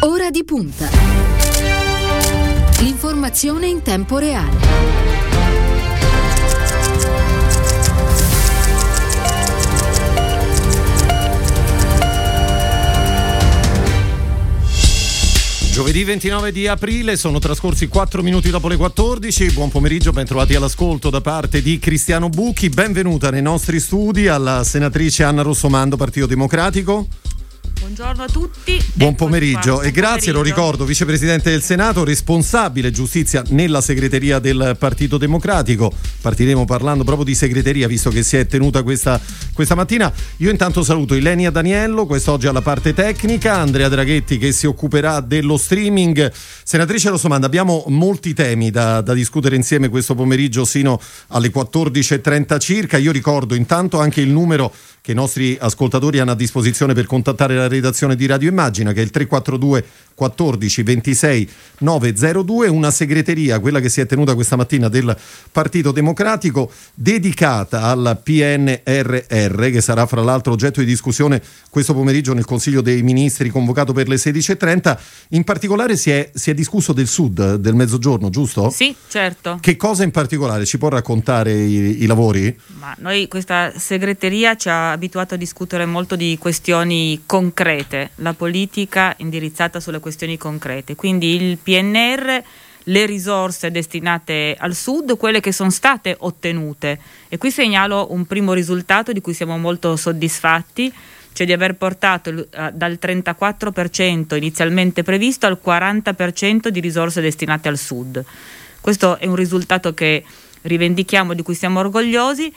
Ora di punta. L'informazione in tempo reale. Giovedì 29 di aprile, sono trascorsi 4 minuti dopo le 14. Buon pomeriggio, ben trovati all'ascolto da parte di Cristiano Bucchi. Benvenuta nei nostri studi alla senatrice Anna Rossomando, Partito Democratico. Buongiorno a tutti. Buon pomeriggio e grazie, lo ricordo, vicepresidente del Senato, responsabile giustizia nella segreteria del Partito Democratico. Partiremo parlando proprio di segreteria, visto che si è tenuta questa, questa mattina. Io intanto saluto Ilenia Daniello, quest'oggi alla parte tecnica, Andrea Draghetti che si occuperà dello streaming. Senatrice Rossomanda, abbiamo molti temi da, da discutere insieme questo pomeriggio sino alle 14.30 circa. Io ricordo intanto anche il numero che i nostri ascoltatori hanno a disposizione per contattare la redazione di Radio Immagina, che è il 342 14 26 902, una segreteria, quella che si è tenuta questa mattina del Partito Democratico, dedicata al PNRR, che sarà fra l'altro oggetto di discussione questo pomeriggio nel Consiglio dei Ministri convocato per le 16.30. In particolare si è, si è discusso del Sud, del Mezzogiorno, giusto? Sì, certo. Che cosa in particolare? Ci può raccontare i, i lavori? Ma noi questa segreteria ci ha abituato a discutere molto di questioni concrete, la politica indirizzata sulle questioni concrete. Quindi il PNR, le risorse destinate al sud, quelle che sono state ottenute. E qui segnalo un primo risultato di cui siamo molto soddisfatti, cioè di aver portato uh, dal 34% inizialmente previsto al 40% di risorse destinate al sud. Questo è un risultato che rivendichiamo, di cui siamo orgogliosi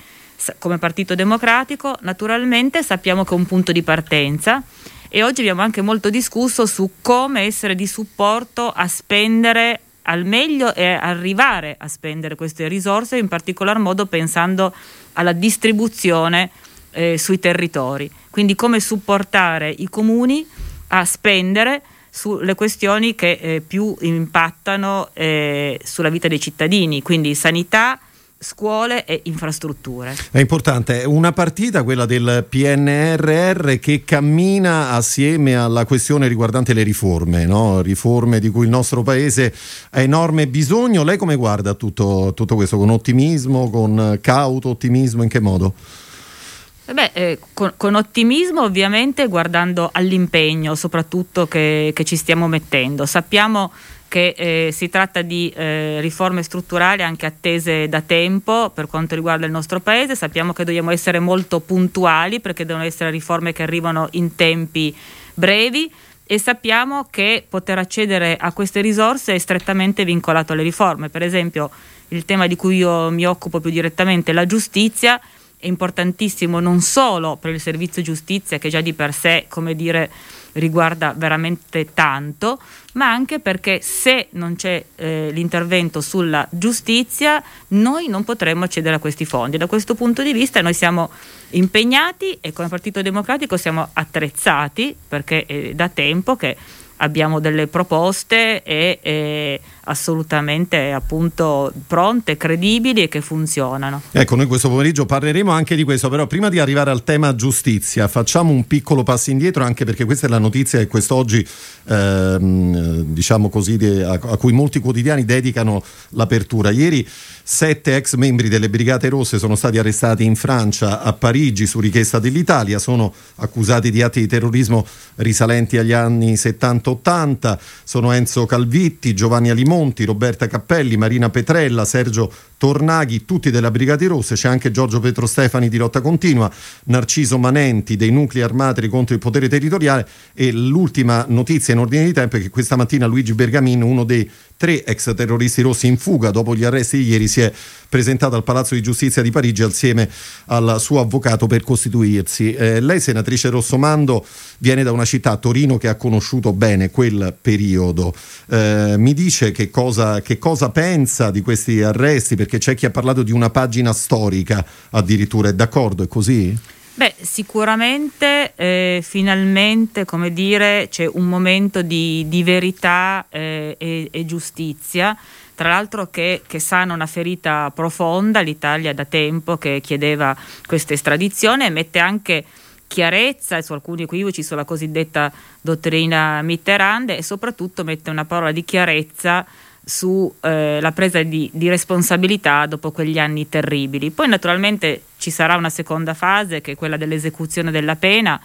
come Partito Democratico. Naturalmente sappiamo che è un punto di partenza e oggi abbiamo anche molto discusso su come essere di supporto a spendere al meglio e arrivare a spendere queste risorse, in particolar modo pensando alla distribuzione eh, sui territori. Quindi come supportare i comuni a spendere sulle questioni che eh, più impattano eh, sulla vita dei cittadini, quindi sanità, scuole e infrastrutture. È importante, è una partita quella del PNRR che cammina assieme alla questione riguardante le riforme, no? riforme di cui il nostro paese ha enorme bisogno. Lei come guarda tutto, tutto questo? Con ottimismo, con cauto ottimismo, in che modo? Beh, eh, con, con, ottimismo ovviamente guardando all'impegno soprattutto che, che ci stiamo mettendo. Sappiamo che eh, si tratta di eh, riforme strutturali anche attese da tempo per quanto riguarda il nostro Paese. Sappiamo che dobbiamo essere molto puntuali perché devono essere riforme che arrivano in tempi brevi e sappiamo che poter accedere a queste risorse è strettamente vincolato alle riforme. Per esempio il tema di cui io mi occupo più direttamente, la giustizia, è importantissimo non solo per il servizio giustizia che già di per sé, come dire, riguarda veramente tanto, ma anche perché se non c'è eh, l'intervento sulla giustizia noi non potremo accedere a questi fondi. Da questo punto di vista noi siamo impegnati e come Partito Democratico siamo attrezzati perché è da tempo che abbiamo delle proposte e, e assolutamente appunto pronte, credibili e che funzionano. Ecco, noi questo pomeriggio parleremo anche di questo, però prima di arrivare al tema giustizia facciamo un piccolo passo indietro anche perché questa è la notizia che quest'oggi ehm, diciamo così a, a cui molti quotidiani dedicano l'apertura. Ieri Sette ex membri delle Brigate Rosse sono stati arrestati in Francia, a Parigi, su richiesta dell'Italia. Sono accusati di atti di terrorismo risalenti agli anni 70-80. Sono Enzo Calvitti, Giovanni Alimonti, Roberta Cappelli, Marina Petrella, Sergio Tornaghi, tutti della Brigate Rosse. C'è anche Giorgio Petro Stefani di Lotta Continua, Narciso Manenti dei nuclei armati contro il potere territoriale. E l'ultima notizia in ordine di tempo è che questa mattina Luigi Bergamin, uno dei tre ex terroristi rossi in fuga dopo gli arresti di ieri si è presentato al Palazzo di Giustizia di Parigi assieme al suo avvocato per costituirsi. Eh, lei, senatrice Rossomando, viene da una città, Torino, che ha conosciuto bene quel periodo. Eh, mi dice che cosa, che cosa pensa di questi arresti, perché c'è chi ha parlato di una pagina storica addirittura, è d'accordo? È così? Beh, sicuramente eh, finalmente, come dire, c'è un momento di, di verità eh, e, e, giustizia, tra l'altro che, che, sana una ferita profonda, l'Italia da tempo che chiedeva questa estradizione e mette anche chiarezza su alcuni equivoci sulla cosiddetta dottrina Mitterrand e soprattutto mette una parola di chiarezza sulla eh, presa di, di, responsabilità dopo quegli anni terribili. Poi naturalmente ci sarà una seconda fase che è quella dell'esecuzione della pena.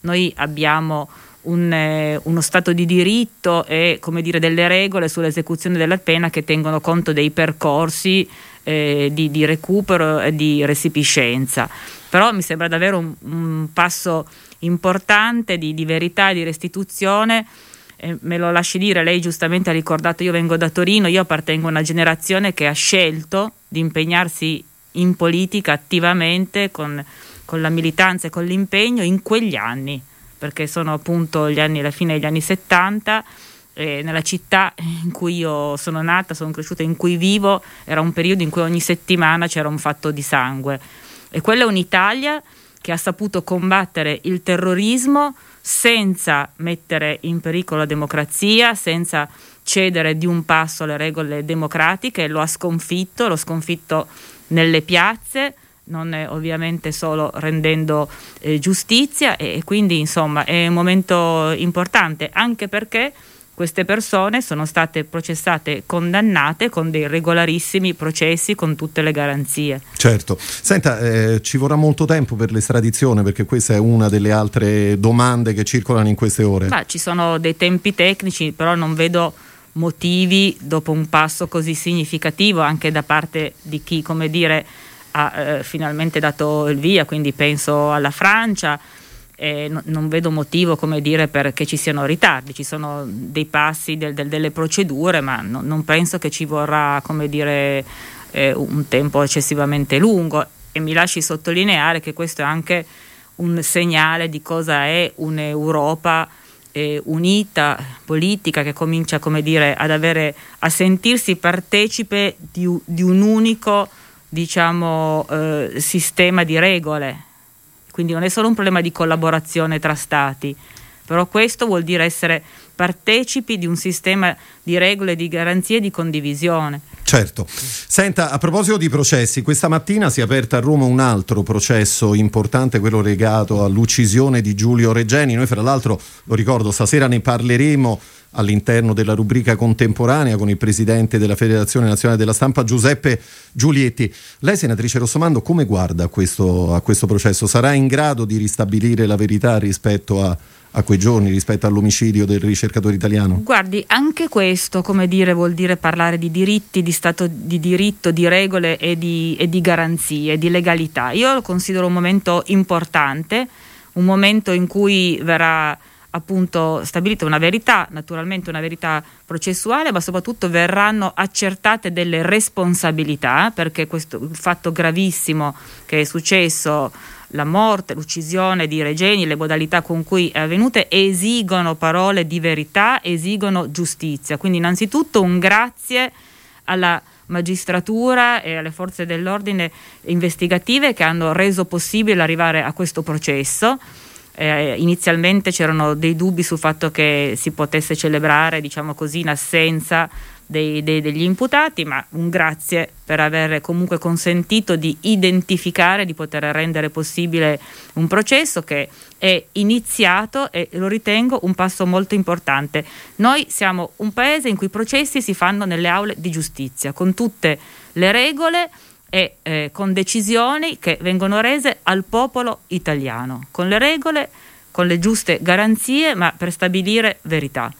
Noi abbiamo un, eh, uno Stato di diritto e dire, delle regole sull'esecuzione della pena che tengono conto dei percorsi eh, di, di, recupero e di resipiscenza. Però mi sembra davvero un, un passo importante di, di verità e di restituzione me lo lasci dire, lei giustamente ha ricordato, io vengo da Torino, io appartengo a una generazione che ha scelto di impegnarsi in politica attivamente con, con la militanza e con l'impegno in quegli anni, perché sono appunto gli anni, la fine degli anni 70 eh, nella città in cui io sono nata, sono cresciuta, in cui vivo, era un periodo in cui ogni settimana c'era un fatto di sangue. E quella è un'Italia che ha saputo combattere il terrorismo senza mettere in pericolo la democrazia, senza cedere di un passo alle regole democratiche, lo ha sconfitto, l'ho sconfitto nelle piazze, non è ovviamente solo rendendo eh, giustizia e quindi insomma è un momento importante anche perché queste persone sono state processate e condannate con dei regolarissimi processi con tutte le garanzie. Certo, senta, eh, ci vorrà molto tempo per l'estradizione perché questa è una delle altre domande che circolano in queste ore. Beh, ci sono dei tempi tecnici, però non vedo motivi dopo un passo così significativo anche da parte di chi, come dire, ha eh, finalmente dato il via, quindi penso alla Francia eh, no, non vedo motivo come dire perché ci siano ritardi, ci sono dei passi, del, del, delle procedure, ma no, non penso che ci vorrà dire eh, un tempo eccessivamente lungo. E mi lasci sottolineare che questo è anche un segnale di cosa è un'Europa eh, unita, politica, che comincia dire, avere, a sentirsi partecipe di, di un unico diciamo, eh, sistema di regole quindi non è solo un problema di collaborazione tra Stati, però questo vuol dire essere partecipi di un sistema di regole, di garanzie e di condivisione. Certo. Senta, a proposito di processi, questa mattina si è aperto a Roma un altro processo importante, quello legato all'uccisione di Giulio Regeni. Noi fra l'altro, lo ricordo, stasera ne parleremo all'interno della rubrica contemporanea con il presidente della Federazione Nazionale della Stampa Giuseppe Giulietti. Lei, senatrice Rossomando, come guarda questo, a questo processo? Sarà in grado di ristabilire la verità rispetto a, a quei giorni, rispetto all'omicidio del ricercatore italiano? Guardi, anche questo, come dire, vuol dire parlare di diritti, di stato di diritto, di regole e di, e di garanzie, di legalità. Io lo considero un momento importante, un momento in cui verrà appunto stabilita una verità, naturalmente una verità processuale, ma soprattutto verranno accertate delle responsabilità, perché questo fatto gravissimo che è successo, la morte, l'uccisione di Regeni, le modalità con cui è avvenute, esigono parole di verità, esigono giustizia. Quindi innanzitutto un grazie alla magistratura e alle forze dell'ordine investigative che hanno reso possibile arrivare a questo processo eh, inizialmente c'erano dei dubbi sul fatto che si potesse celebrare, diciamo così, in assenza dei, dei, degli imputati, ma un grazie per aver comunque consentito di identificare, di poter rendere possibile un processo che è iniziato e lo ritengo un passo molto importante. Noi siamo un paese in cui i processi si fanno nelle aule di giustizia, con tutte le regole e eh, con decisioni che vengono rese al popolo italiano, con le regole, con le giuste garanzie, ma per stabilire verità.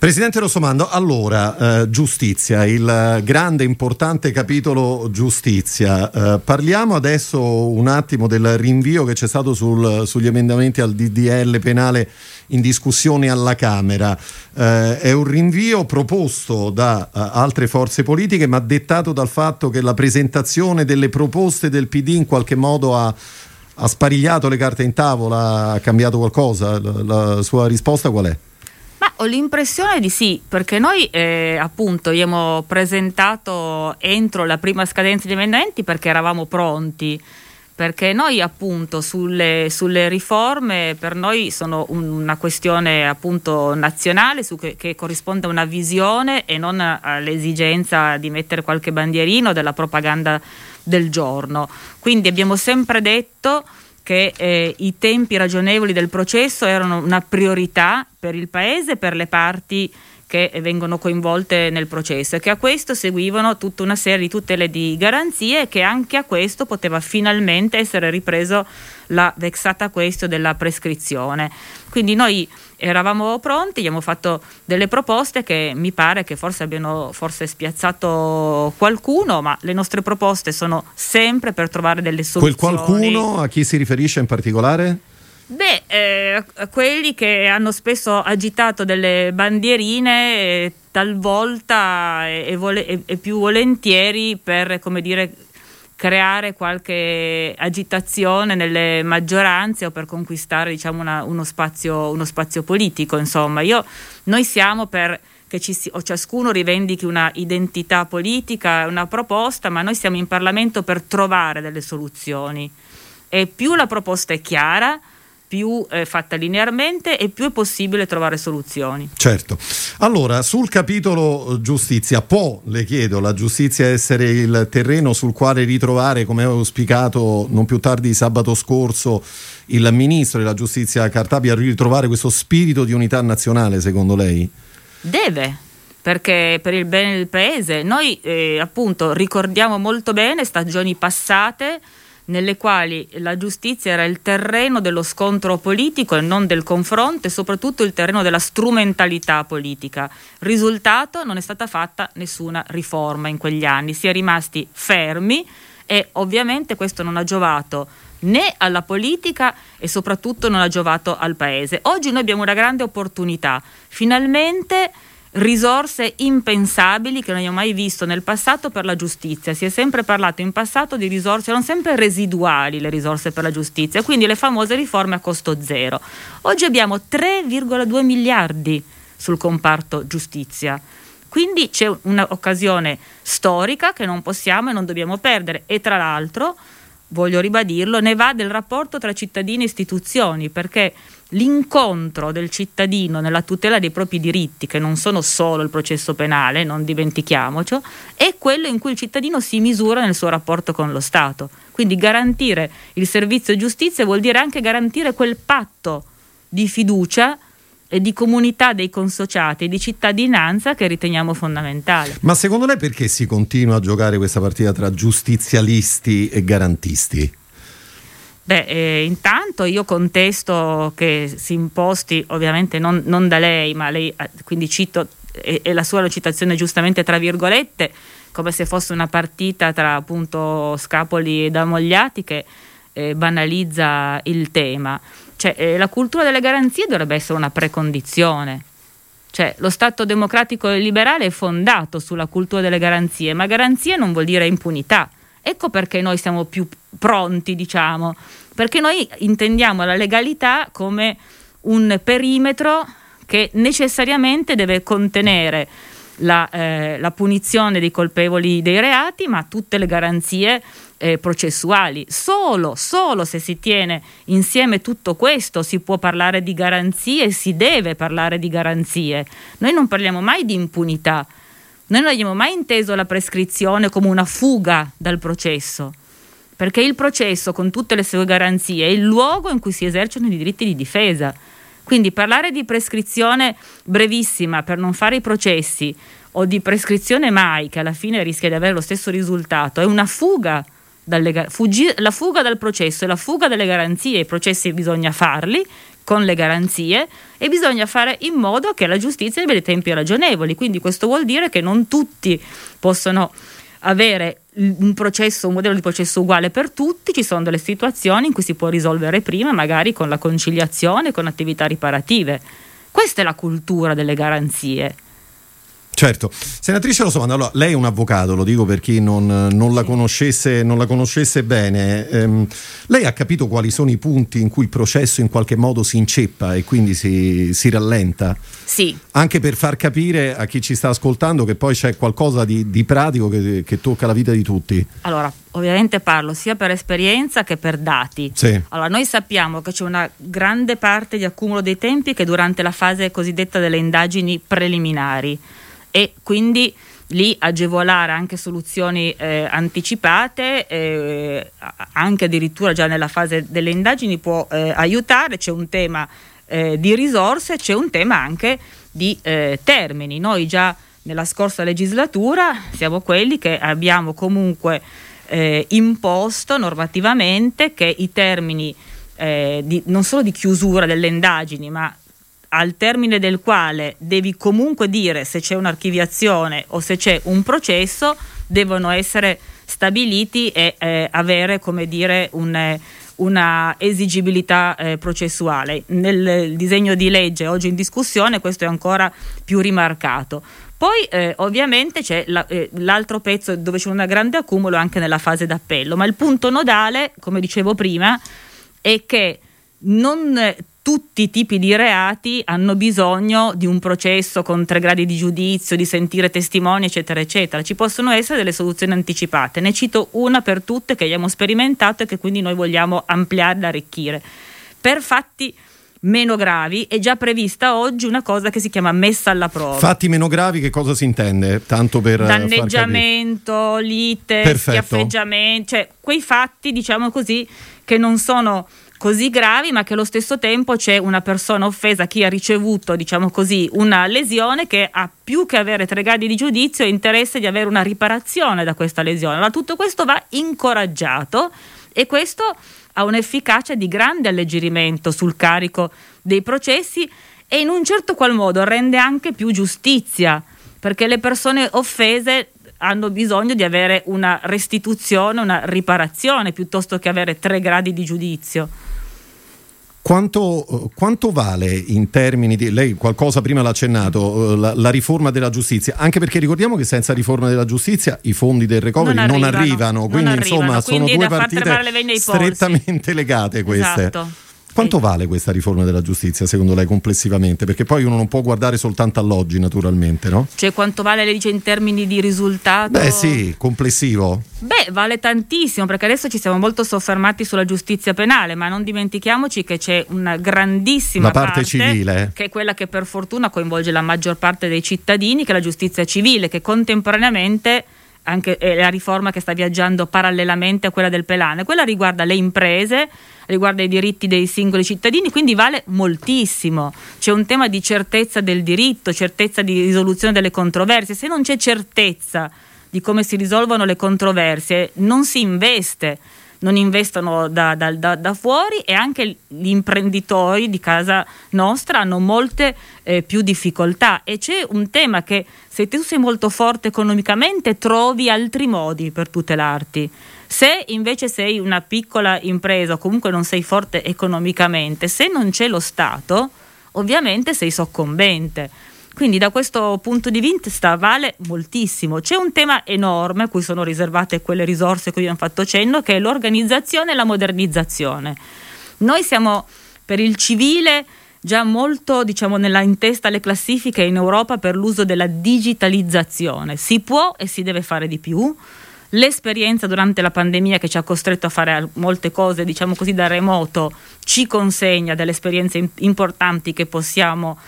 Presidente Rossomando, allora, eh, giustizia, il grande importante capitolo giustizia. Eh, parliamo adesso un attimo del rinvio che c'è stato sul, sugli emendamenti al DDL penale in discussione alla Camera. Eh, è un rinvio proposto da uh, altre forze politiche, ma dettato dal fatto che la presentazione delle proposte del PD in qualche modo ha ha sparigliato le carte in tavola, ha cambiato qualcosa? La, la sua risposta qual è? Ho l'impressione di sì, perché noi eh, appunto abbiamo presentato entro la prima scadenza di emendamenti perché eravamo pronti, perché noi appunto sulle, sulle riforme per noi sono un, una questione appunto nazionale che, che, corrisponde a una visione e non all'esigenza di mettere qualche bandierino della propaganda del giorno. Quindi abbiamo sempre detto che eh, i tempi ragionevoli del processo erano una priorità per il Paese e per le parti che vengono coinvolte nel processo e che a questo seguivano tutta una serie di tutele di garanzie e che anche a questo poteva finalmente essere ripreso la vexata question della prescrizione. Quindi noi eravamo pronti, abbiamo fatto delle proposte che mi pare che forse abbiano forse spiazzato qualcuno, ma le nostre proposte sono sempre per trovare delle soluzioni. Quel qualcuno a chi si riferisce in particolare? Beh, eh, quelli che hanno spesso agitato delle bandierine, eh, talvolta e, e, vole- e, e, più volentieri per, come dire, creare qualche agitazione nelle maggioranze o per conquistare diciamo, una, uno, spazio, uno, spazio, politico. Insomma, Io, noi siamo per che si, ciascuno rivendichi una identità politica, una proposta, ma noi siamo in Parlamento per trovare delle soluzioni. E più la proposta è chiara, più eh, fatta linearmente e più è possibile trovare soluzioni. Certo. Allora, sul capitolo eh, giustizia, può, le chiedo, la giustizia essere il terreno sul quale ritrovare, come ho auspicato non più tardi sabato scorso, il ministro della giustizia Cartabia, ritrovare questo spirito di unità nazionale, secondo lei? Deve, perché per il bene del paese noi eh, appunto ricordiamo molto bene stagioni passate nelle quali la giustizia era il terreno dello scontro politico e non del confronto e soprattutto il terreno della strumentalità politica. Risultato non è stata fatta nessuna riforma in quegli anni, si è rimasti fermi e ovviamente questo non ha giovato né alla politica e soprattutto non ha giovato al paese. Oggi noi abbiamo una grande opportunità, finalmente risorse impensabili che non abbiamo mai visto nel passato per la giustizia. Si è sempre parlato in passato di risorse, erano sempre residuali le risorse per la giustizia, quindi le famose riforme a costo zero. Oggi abbiamo 3,2 miliardi sul comparto giustizia. Quindi c'è un'occasione storica che non possiamo e non dobbiamo perdere e tra l'altro, voglio ribadirlo, ne va del rapporto tra cittadini e istituzioni perché l'incontro del cittadino nella tutela dei propri diritti, che non sono solo il processo penale, non dimentichiamoci, è quello in cui il cittadino si misura nel suo rapporto con lo Stato. Quindi garantire il servizio giustizia vuol dire anche garantire quel patto di fiducia e di comunità dei consociati e di cittadinanza che riteniamo fondamentale. Ma secondo lei perché si continua a giocare questa partita tra giustizialisti e garantisti? Beh, eh, intanto io contesto che si imposti, ovviamente non, non da lei, ma lei, eh, quindi cito, e, e la sua citazione giustamente tra virgolette, come se fosse una partita tra appunto Scapoli e Damogliati che eh, banalizza il tema. Cioè, eh, la cultura delle garanzie dovrebbe essere una precondizione. Cioè, lo Stato democratico e liberale è fondato sulla cultura delle garanzie, ma garanzie non vuol dire impunità. Ecco perché noi siamo più pronti, diciamo, perché noi intendiamo la legalità come un perimetro che necessariamente deve contenere la, eh, la punizione dei colpevoli dei reati, ma tutte le garanzie eh, processuali. Solo, solo se si tiene insieme tutto questo si può parlare di garanzie si deve parlare di garanzie. Noi non parliamo mai di impunità. Noi non abbiamo mai inteso la prescrizione come una fuga dal processo, perché il processo, con tutte le sue garanzie, è il luogo in cui si esercitano i diritti di difesa. Quindi parlare di prescrizione brevissima per non fare i processi o di prescrizione mai, che alla fine rischia di avere lo stesso risultato, è una fuga dalle, fuggi, la fuga dal processo e la fuga dalle garanzie. I processi bisogna farli con le garanzie e bisogna fare in modo che la giustizia abbia dei tempi ragionevoli. Quindi questo vuol dire che non tutti possono avere un processo, un modello di processo uguale per tutti, ci sono delle situazioni in cui si può risolvere prima, magari con la conciliazione, con attività riparative. Questa è la cultura delle garanzie. Certo, senatrice Rosomando, allora, lei è un avvocato, lo dico per chi non, non, la, conoscesse, non la, conoscesse, bene. Ehm, lei ha capito quali sono i punti in cui il processo in qualche modo si inceppa e quindi si, si rallenta? Sì. Anche per far capire a chi ci sta ascoltando che poi c'è qualcosa di, di pratico che, che, tocca la vita di tutti. Allora, ovviamente parlo sia per esperienza che per dati. Sì. Allora, noi sappiamo che c'è una grande parte di accumulo dei tempi che durante la fase cosiddetta delle indagini preliminari e quindi lì agevolare anche soluzioni eh, anticipate, eh, anche addirittura già nella fase delle indagini può eh, aiutare, c'è un tema eh, di risorse, c'è un tema anche di eh, termini. Noi già nella scorsa legislatura siamo quelli che abbiamo comunque eh, imposto normativamente che i termini di, non solo di chiusura delle indagini, ma al termine del quale devi comunque dire se c'è un'archiviazione o se c'è un processo, devono essere stabiliti e eh, avere, come dire, un, una esigibilità eh, processuale. Nel disegno di legge oggi in discussione questo è ancora più rimarcato. Poi eh, ovviamente c'è la, eh, l'altro pezzo dove c'è un grande accumulo anche nella fase d'appello, ma il punto nodale, come dicevo prima, è che non tutti i tipi di reati hanno bisogno di un processo con tre gradi di giudizio, di sentire testimoni, eccetera, eccetera. Ci possono essere delle soluzioni anticipate. Ne cito una per tutte che abbiamo sperimentato e che quindi noi vogliamo ampliare e arricchire. Per fatti meno gravi è già prevista oggi una cosa che si chiama messa alla prova. Fatti meno gravi che cosa si intende? Tanto per danneggiamento, lite, schiaffeggiamento, cioè quei fatti, diciamo così, che non sono così gravi, ma che allo stesso tempo c'è una persona offesa, chi ha ricevuto, diciamo così, una lesione che ha più che avere tre gradi di giudizio interesse di avere una riparazione da questa lesione. Allora tutto questo va incoraggiato e questo ha un'efficacia di grande alleggerimento sul carico dei processi e in un certo qual modo rende anche più giustizia, perché le persone offese hanno bisogno di avere una restituzione, una riparazione, piuttosto che avere tre gradi di giudizio. Quanto, quanto, vale in termini di, lei qualcosa prima l'ha accennato, la, la, riforma della giustizia, anche perché ricordiamo che senza riforma della giustizia i fondi del recovery non arrivano, non arrivano quindi non arrivano, insomma quindi sono due partite strettamente legate queste. Esatto. Quanto vale questa riforma della giustizia secondo lei complessivamente? Perché poi uno non può guardare soltanto all'oggi naturalmente, no? Cioè quanto vale le dice in termini di risultato? Beh sì, complessivo. Beh, vale tantissimo perché adesso ci siamo molto soffermati sulla giustizia penale, ma non dimentichiamoci che c'è una grandissima la parte, parte civile, che è quella che per fortuna coinvolge la maggior parte dei cittadini, che è la giustizia civile, che contemporaneamente anche è la riforma che sta viaggiando parallelamente a quella del Pelane, quella riguarda le imprese, riguarda i diritti dei singoli cittadini, quindi vale moltissimo. C'è un tema di certezza del diritto, certezza di risoluzione delle controversie. Se non c'è certezza di come si risolvono le controversie, non si investe non investono da, da, da, da, fuori e anche gli imprenditori di casa nostra hanno molte eh, più difficoltà e c'è un tema che se tu sei molto forte economicamente trovi altri modi per tutelarti. Se invece sei una piccola impresa o comunque non sei forte economicamente, se non c'è lo Stato, ovviamente sei soccombente. Quindi da questo punto di vista vale moltissimo. C'è un tema enorme a cui sono riservate quelle risorse a cui abbiamo fatto cenno, che è l'organizzazione e la modernizzazione. Noi siamo per il civile già molto diciamo, nella, in testa alle classifiche in Europa per l'uso della digitalizzazione. Si può e si deve fare di più. L'esperienza durante la pandemia che ci ha costretto a fare molte cose, diciamo così, da remoto, ci consegna delle esperienze importanti che possiamo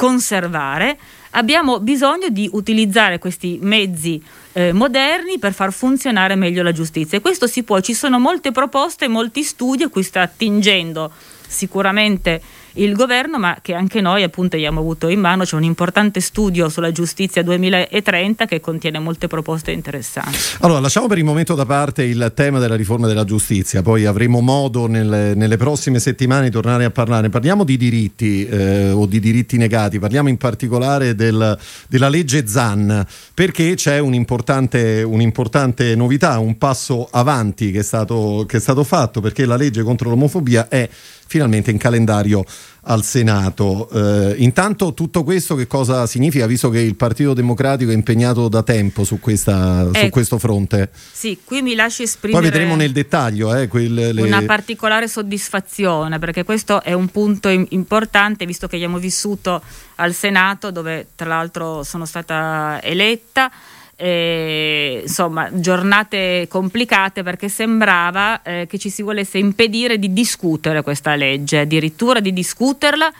conservare, abbiamo bisogno di utilizzare questi mezzi eh, moderni per far funzionare meglio la giustizia. E questo si può, ci sono molte proposte, molti studi a cui sta attingendo sicuramente il governo, ma che anche noi appunto abbiamo avuto in mano. C'è un importante studio sulla giustizia 2030 che contiene molte proposte interessanti. Allora, lasciamo per il momento da parte il tema della riforma della giustizia, poi avremo modo nelle, nelle prossime settimane di tornare a parlare. Parliamo di diritti eh, o di diritti negati, parliamo in particolare del, della legge ZAN, perché c'è un'importante, un'importante novità, un passo avanti che è, stato, che è stato fatto, perché la legge contro l'omofobia è finalmente in calendario al Senato. Eh, intanto tutto questo che cosa significa, visto che il Partito Democratico è impegnato da tempo su, questa, ecco. su questo fronte? Sì, qui mi lasci esprimere Poi vedremo nel dettaglio eh, quelle, le... una particolare soddisfazione, perché questo è un punto importante, visto che abbiamo vissuto al Senato, dove tra l'altro sono stata eletta eh, insomma, giornate complicate perché sembrava eh, che ci si volesse impedire di discutere questa legge, addirittura di discuterla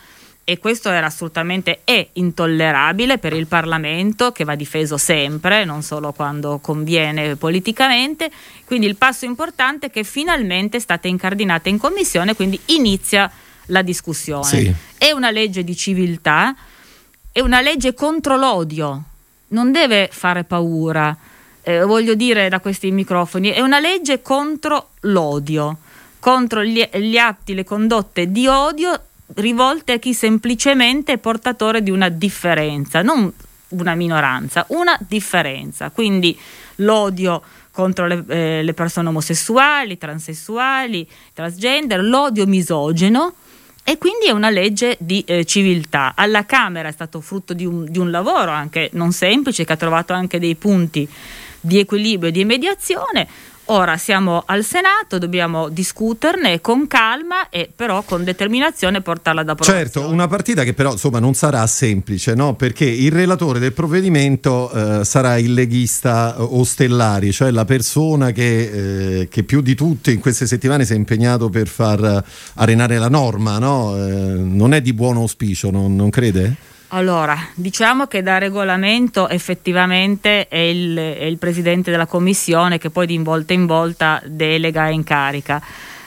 e questo era assolutamente è intollerabile per il Parlamento che va difeso sempre, non solo quando conviene politicamente. Quindi il passo importante è che finalmente è stata incardinata in commissione, quindi inizia la discussione. Sì. È una legge di civiltà, è una legge contro l'odio, non deve fare paura. Eh, voglio dire da questi microfoni, è una legge contro l'odio, contro gli, gli atti, le condotte di odio rivolte a chi semplicemente è portatore di una differenza, non una minoranza, una differenza. Quindi l'odio contro le, eh, le persone omosessuali, transessuali, transgender, l'odio misogeno e quindi è una legge di eh, civiltà. Alla Camera è stato frutto di un, di un lavoro anche non semplice che ha trovato anche dei punti di equilibrio e di mediazione Ora siamo al Senato, dobbiamo discuterne con calma e però con determinazione portarla da approvazione. Certo, una partita che però insomma non sarà semplice, no? Perché il relatore del provvedimento eh, sarà il leghista eh, Ostellari, cioè la persona che, eh, che, più di tutte in queste settimane si è impegnato per far arenare la norma, no? Eh, non è di buon auspicio, non, non crede? Allora, diciamo che da regolamento effettivamente è il, è il, presidente della commissione che poi di volta in volta delega e incarica.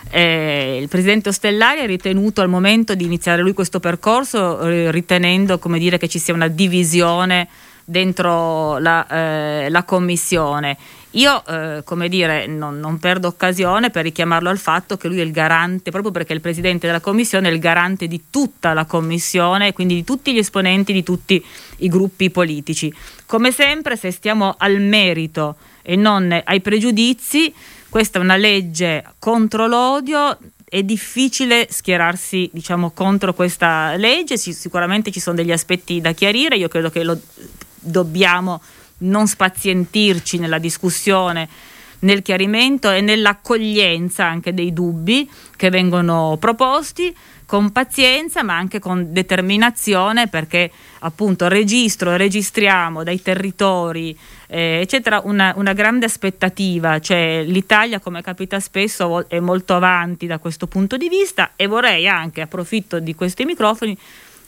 Eh, il presidente Ostellari ha ritenuto al momento di iniziare lui questo percorso eh, ritenendo dire, che ci sia una divisione dentro la, eh, la commissione. Io, eh, come dire, non, non, perdo occasione per richiamarlo al fatto che lui è il garante, proprio perché il presidente della commissione è il garante di tutta la commissione, quindi di tutti gli esponenti di tutti i gruppi politici. Come sempre, se stiamo al merito e non ai pregiudizi, questa è una legge contro l'odio, è difficile schierarsi diciamo, contro questa legge, sicuramente ci sono degli aspetti da chiarire, io credo che lo dobbiamo non spazientirci nella discussione, nel chiarimento e nell'accoglienza anche dei dubbi che vengono proposti con pazienza ma anche con determinazione perché appunto registro registriamo dai territori eh, eccetera una, una, grande aspettativa. Cioè l'Italia come capita spesso è molto avanti da questo punto di vista e vorrei anche approfitto di questi microfoni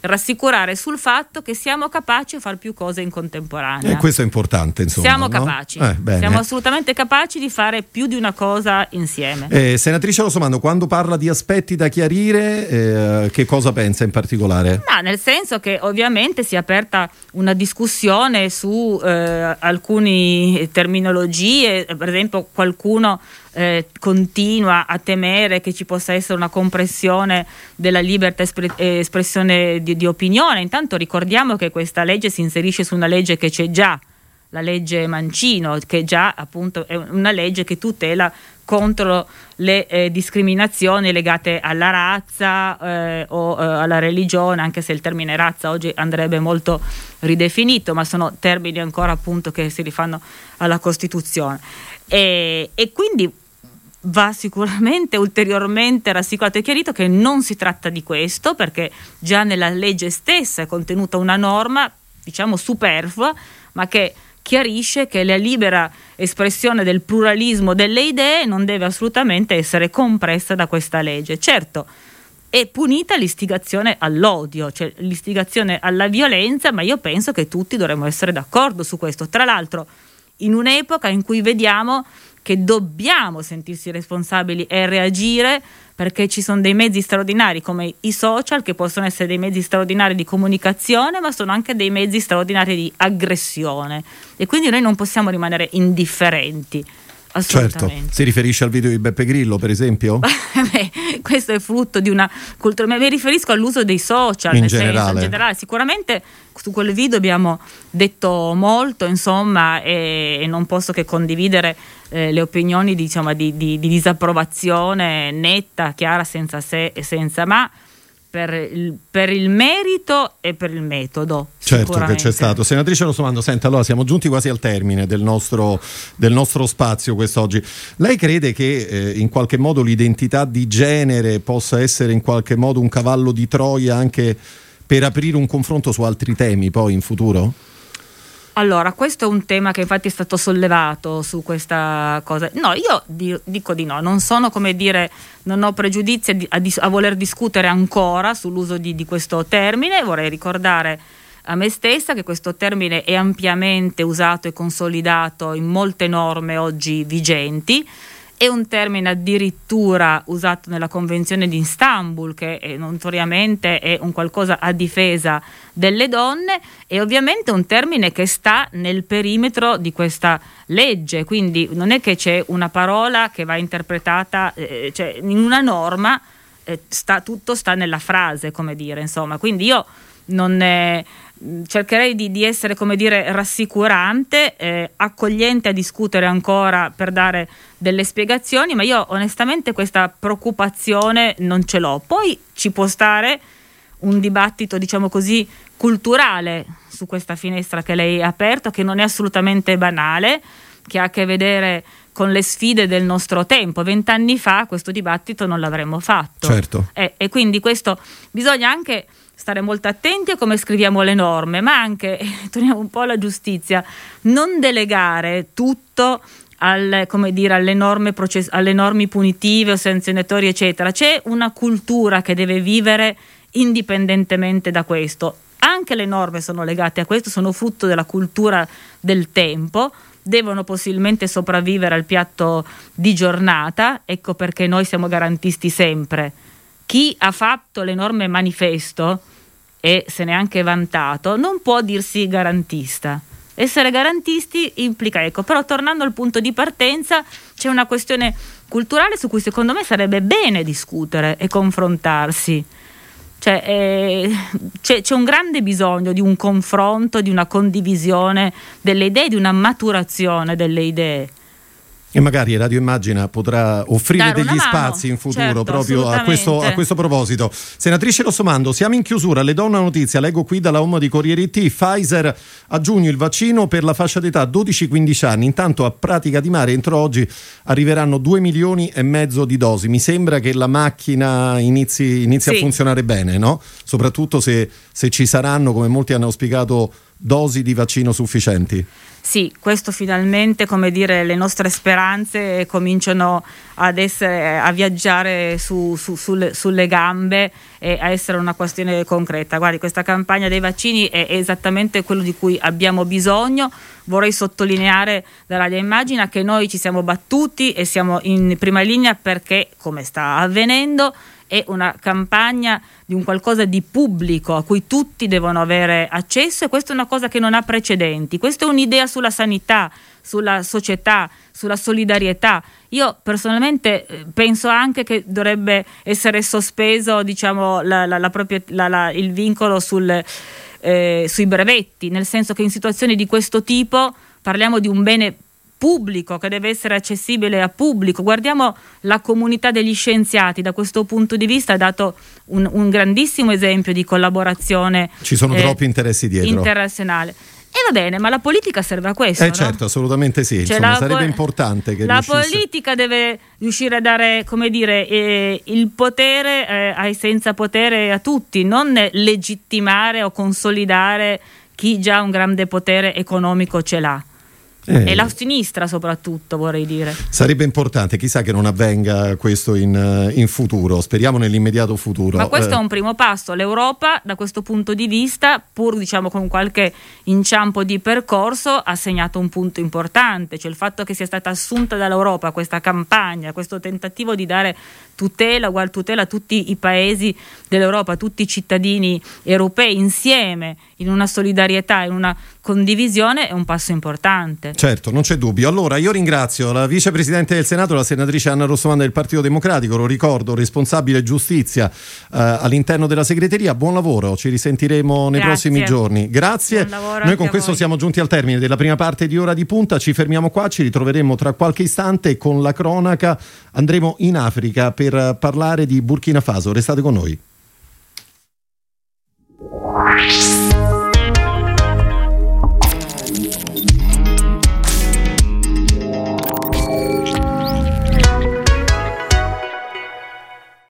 rassicurare sul fatto che siamo capaci a fare più cose in contemporanea. E questo è importante, insomma. Siamo no? capaci, eh, siamo assolutamente capaci di fare più di una cosa insieme. Eh, senatrice Rossomando, quando parla di aspetti da chiarire, eh, che cosa pensa in particolare? No, nel senso che ovviamente si è aperta una discussione su eh, alcune terminologie, per esempio qualcuno eh, continua a temere che ci possa essere una compressione della libertà espre- eh, espressione di, di opinione. Intanto ricordiamo che questa legge si inserisce su una legge che c'è già, la legge Mancino, che già appunto è una legge che tutela contro le eh, discriminazioni legate alla razza eh, o eh, alla religione, anche se il termine razza oggi andrebbe molto ridefinito, ma sono termini ancora appunto che si rifanno alla Costituzione. E, e quindi va sicuramente ulteriormente rassicurato e chiarito che non si tratta di questo, perché già nella legge stessa è contenuta una norma, diciamo, superflua, ma che chiarisce che la libera espressione del pluralismo delle idee non deve assolutamente essere compressa da questa legge. Certo, è punita l'istigazione all'odio, cioè l'istigazione alla violenza, ma io penso che tutti dovremmo essere d'accordo su questo. Tra l'altro, in un'epoca in cui vediamo che dobbiamo sentirsi responsabili e reagire perché ci sono dei mezzi straordinari come i social che possono essere dei mezzi straordinari di comunicazione ma sono anche dei mezzi straordinari di aggressione e quindi noi non possiamo rimanere indifferenti. Certo, si riferisce al video di Beppe Grillo per esempio? Beh, questo è frutto di una cultura, mi riferisco all'uso dei social in generale. Senso, in generale. Sicuramente su quel video abbiamo detto molto insomma e, e non posso che condividere eh, le opinioni diciamo, di, di, di disapprovazione netta, chiara, senza se e senza ma per il, per il, merito e per il metodo. Certo che c'è stato. Senatrice Rossomando, senta, allora siamo giunti quasi al termine del nostro, del nostro spazio quest'oggi. Lei crede che eh, in qualche modo l'identità di genere possa essere in qualche modo un cavallo di Troia anche per aprire un confronto su altri temi poi in futuro? Allora, questo è un tema che infatti è stato sollevato su questa cosa. No, io di, dico di no, non sono come dire, non ho pregiudizi a, a, voler discutere ancora sull'uso di, di questo termine, vorrei ricordare a me stessa che questo termine è ampiamente usato e consolidato in molte norme oggi vigenti è un termine addirittura usato nella Convenzione di Istanbul, che è, notoriamente è un qualcosa a difesa delle donne, e ovviamente un termine che sta nel perimetro di questa legge, quindi non è che c'è una parola che va interpretata, eh, cioè in una norma eh, sta, tutto sta nella frase, come dire, insomma, quindi io non... È, cercherei di, di, essere come dire rassicurante, eh, accogliente a discutere ancora per dare delle spiegazioni, ma io onestamente questa preoccupazione non ce l'ho. Poi ci può stare un dibattito, diciamo così, culturale su questa finestra che lei ha aperto, che non è assolutamente banale, che ha a che vedere con le sfide del nostro tempo. Vent'anni fa questo dibattito non l'avremmo fatto. Certo. Eh, e quindi questo bisogna anche stare molto attenti a come scriviamo le norme, ma anche, torniamo un po' alla giustizia, non delegare tutto al, dire, alle, norme process- alle norme punitive o sanzionatorie, eccetera. C'è una cultura che deve vivere indipendentemente da questo. Anche le norme sono legate a questo, sono frutto della cultura del tempo, devono possibilmente sopravvivere al piatto di giornata, ecco perché noi siamo garantisti sempre chi ha fatto l'enorme manifesto e se ne è anche vantato non può dirsi garantista. Essere garantisti implica, ecco, però tornando al punto di partenza c'è una questione culturale su cui secondo me sarebbe bene discutere e confrontarsi. Cioè, eh, c'è, c'è, un grande bisogno di un confronto, di una condivisione delle idee, di una maturazione delle idee. E magari Radio Immagina potrà offrire Dare degli spazi in futuro certo, proprio a questo, a questo, proposito. Senatrice Rossomando, siamo in chiusura. Le do una notizia, leggo qui dalla home di Corriere T. Pfizer a giugno il vaccino per la fascia d'età 12-15 anni. Intanto a pratica di mare entro oggi arriveranno 2 milioni e mezzo di dosi. Mi sembra che la macchina inizi, inizi sì. a funzionare bene, no? Soprattutto se, se ci saranno, come molti hanno auspicato, dosi di vaccino sufficienti. Sì, questo finalmente, come dire, le nostre speranze cominciano ad essere, a viaggiare su, su, sulle, sulle, gambe e a essere una questione concreta. Guardi, questa campagna dei vaccini è esattamente quello di cui abbiamo bisogno. Vorrei sottolineare da Radio Immagina che noi ci siamo battuti e siamo in prima linea perché, come sta avvenendo, è una campagna di un qualcosa di pubblico a cui tutti devono avere accesso e questa è una cosa che non ha precedenti. Questa è un'idea sulla sanità, sulla società, sulla solidarietà. Io personalmente eh, penso anche che dovrebbe essere sospeso diciamo, la, la, la il vincolo sul, eh, sui brevetti, nel senso che in situazioni di questo tipo parliamo di un bene pubblico, che deve essere accessibile a pubblico. Guardiamo la comunità degli scienziati, da questo punto di vista ha dato un, un grandissimo esempio di collaborazione. Ci sono eh, troppi interessi dietro. Internazionale. E va bene, ma la politica serve a questo. Eh no? certo, assolutamente sì. Cioè Insomma, sarebbe po- importante che La riuscisse... politica deve riuscire a dare, come dire, eh, il potere eh, ai senza potere a tutti, non legittimare o consolidare chi già un grande potere economico ce l'ha. Eh, e la sinistra soprattutto vorrei dire. Sarebbe importante, chissà che non avvenga questo in, eh, in futuro, speriamo nell'immediato futuro. Ma questo eh. è un primo passo, l'Europa da questo punto di vista, pur diciamo con qualche inciampo di percorso, ha segnato un punto importante, cioè il fatto che sia stata assunta dall'Europa questa campagna, questo tentativo di dare tutela, ugual tutela a tutti i paesi dell'Europa, a tutti i cittadini europei insieme, in una solidarietà, in una condivisione è un passo importante. Certo, non c'è dubbio. Allora io ringrazio la vicepresidente del Senato, la senatrice Anna Rossomanda del Partito Democratico, lo ricordo, responsabile giustizia eh, all'interno della segreteria. Buon lavoro, ci risentiremo nei Grazie. prossimi giorni. Grazie. Noi con questo siamo giunti al termine della prima parte di ora di punta, ci fermiamo qua, ci ritroveremo tra qualche istante con la cronaca. Andremo in Africa per parlare di Burkina Faso. Restate con noi.